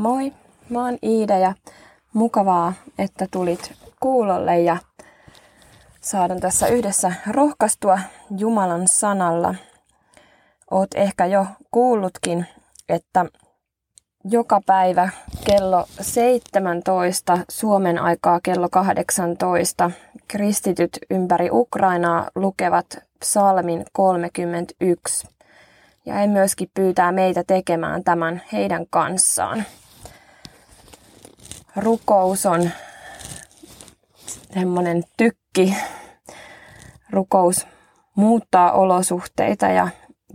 Moi, mä oon Iida ja mukavaa, että tulit kuulolle ja saadaan tässä yhdessä rohkaistua Jumalan sanalla. Oot ehkä jo kuullutkin, että joka päivä kello 17 Suomen aikaa kello 18 kristityt ympäri Ukrainaa lukevat psalmin 31 ja he myöskin pyytää meitä tekemään tämän heidän kanssaan. Rukous on semmoinen tykki. Rukous muuttaa olosuhteita ja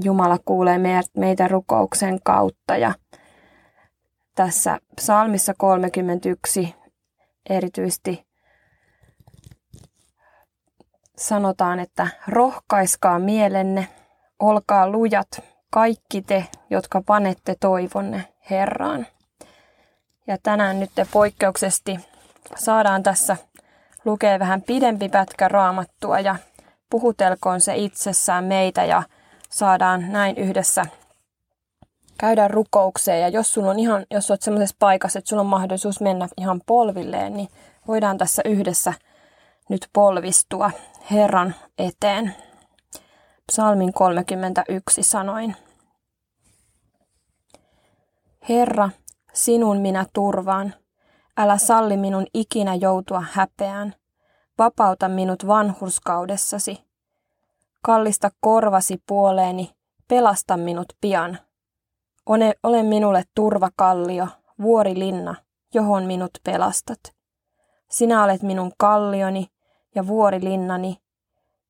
Jumala kuulee meitä rukouksen kautta. Ja tässä psalmissa 31 erityisesti sanotaan, että rohkaiskaa mielenne, olkaa lujat, kaikki te, jotka panette toivonne Herraan. Ja tänään nyt poikkeuksesti saadaan tässä lukea vähän pidempi pätkä raamattua ja puhutelkoon se itsessään meitä ja saadaan näin yhdessä käydä rukoukseen. Ja jos sulla on ihan, jos olet sellaisessa paikassa, että sulla on mahdollisuus mennä ihan polvilleen, niin voidaan tässä yhdessä nyt polvistua Herran eteen. Psalmin 31 sanoin. Herra, sinun minä turvaan. Älä salli minun ikinä joutua häpeään. Vapauta minut vanhurskaudessasi. Kallista korvasi puoleeni, pelasta minut pian. Ole, ole minulle turvakallio, vuorilinna, johon minut pelastat. Sinä olet minun kallioni ja vuorilinnani,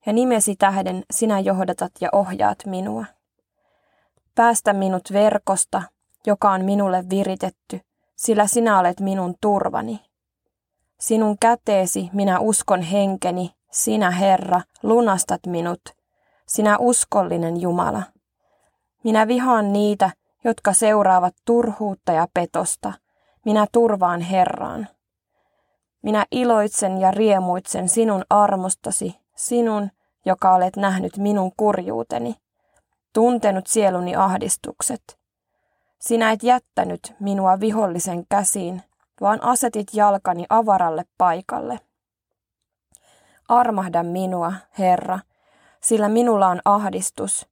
ja nimesi tähden sinä johdatat ja ohjaat minua. Päästä minut verkosta, joka on minulle viritetty, sillä sinä olet minun turvani. Sinun käteesi minä uskon henkeni, sinä Herra, lunastat minut, sinä uskollinen Jumala. Minä vihaan niitä, jotka seuraavat turhuutta ja petosta. Minä turvaan Herraan. Minä iloitsen ja riemuitsen sinun armostasi, sinun, joka olet nähnyt minun kurjuuteni, tuntenut sieluni ahdistukset. Sinä et jättänyt minua vihollisen käsiin, vaan asetit jalkani avaralle paikalle. Armahda minua, Herra, sillä minulla on ahdistus.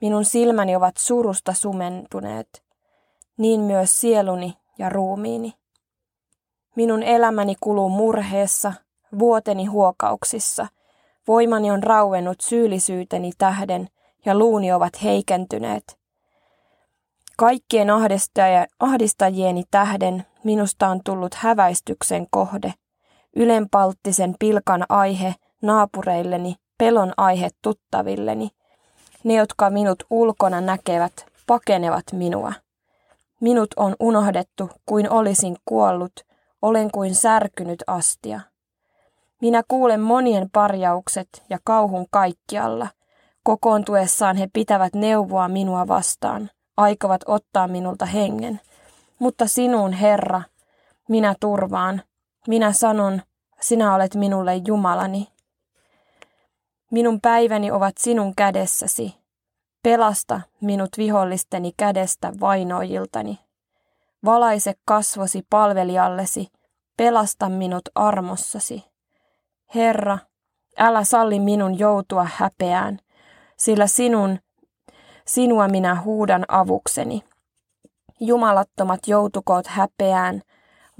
Minun silmäni ovat surusta sumentuneet, niin myös sieluni ja ruumiini. Minun elämäni kuluu murheessa, vuoteni huokauksissa. Voimani on rauennut syyllisyyteni tähden ja luuni ovat heikentyneet. Kaikkien ahdistajieni tähden minusta on tullut häväistyksen kohde, ylenpalttisen pilkan aihe naapureilleni, pelon aihe tuttavilleni. Ne, jotka minut ulkona näkevät, pakenevat minua. Minut on unohdettu kuin olisin kuollut, olen kuin särkynyt astia. Minä kuulen monien parjaukset ja kauhun kaikkialla. Kokoontuessaan he pitävät neuvoa minua vastaan, aikovat ottaa minulta hengen. Mutta sinun, Herra, minä turvaan. Minä sanon, sinä olet minulle Jumalani. Minun päiväni ovat sinun kädessäsi. Pelasta minut vihollisteni kädestä vainoijiltani. Valaise kasvosi palvelijallesi, pelasta minut armossasi. Herra, älä salli minun joutua häpeään, sillä sinun, sinua minä huudan avukseni. Jumalattomat joutukoot häpeään,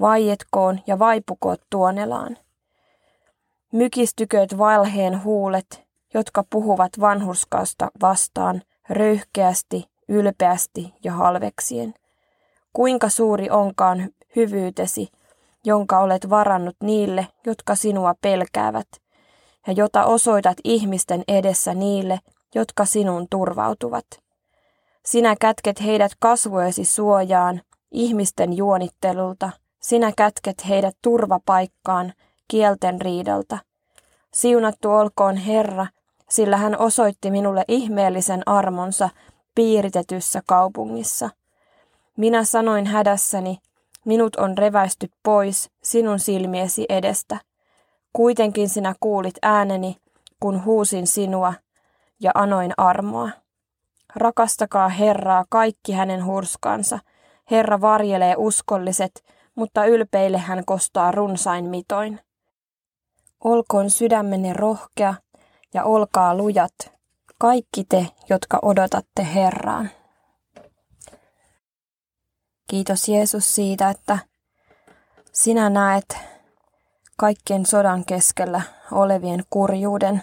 vaietkoon ja vaipukoot tuonelaan. Mykistykööt valheen huulet, jotka puhuvat vanhurskausta vastaan röyhkeästi, ylpeästi ja halveksien. Kuinka suuri onkaan hyvyytesi, jonka olet varannut niille, jotka sinua pelkäävät, ja jota osoitat ihmisten edessä niille, jotka sinun turvautuvat. Sinä kätket heidät kasvojesi suojaan, ihmisten juonittelulta, sinä kätket heidät turvapaikkaan, kielten riidalta. Siunattu olkoon Herra, sillä hän osoitti minulle ihmeellisen armonsa piiritetyssä kaupungissa. Minä sanoin hädässäni, minut on reväisty pois sinun silmiesi edestä. Kuitenkin sinä kuulit ääneni, kun huusin sinua ja anoin armoa. Rakastakaa Herraa kaikki hänen hurskansa Herra varjelee uskolliset, mutta ylpeille hän kostaa runsain mitoin. Olkoon sydämenne rohkea ja olkaa lujat, kaikki te, jotka odotatte Herraan. Kiitos Jeesus siitä, että sinä näet kaikkien sodan keskellä olevien kurjuuden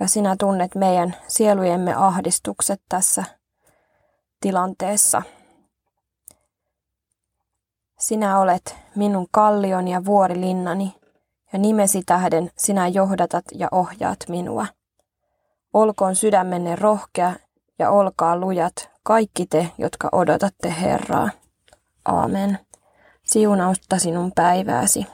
ja sinä tunnet meidän sielujemme ahdistukset tässä tilanteessa. Sinä olet minun kallion ja vuorilinnani, ja nimesi tähden sinä johdatat ja ohjaat minua. Olkoon sydämenne rohkea ja olkaa lujat, kaikki te, jotka odotatte Herraa. Aamen. Siunausta sinun päivääsi.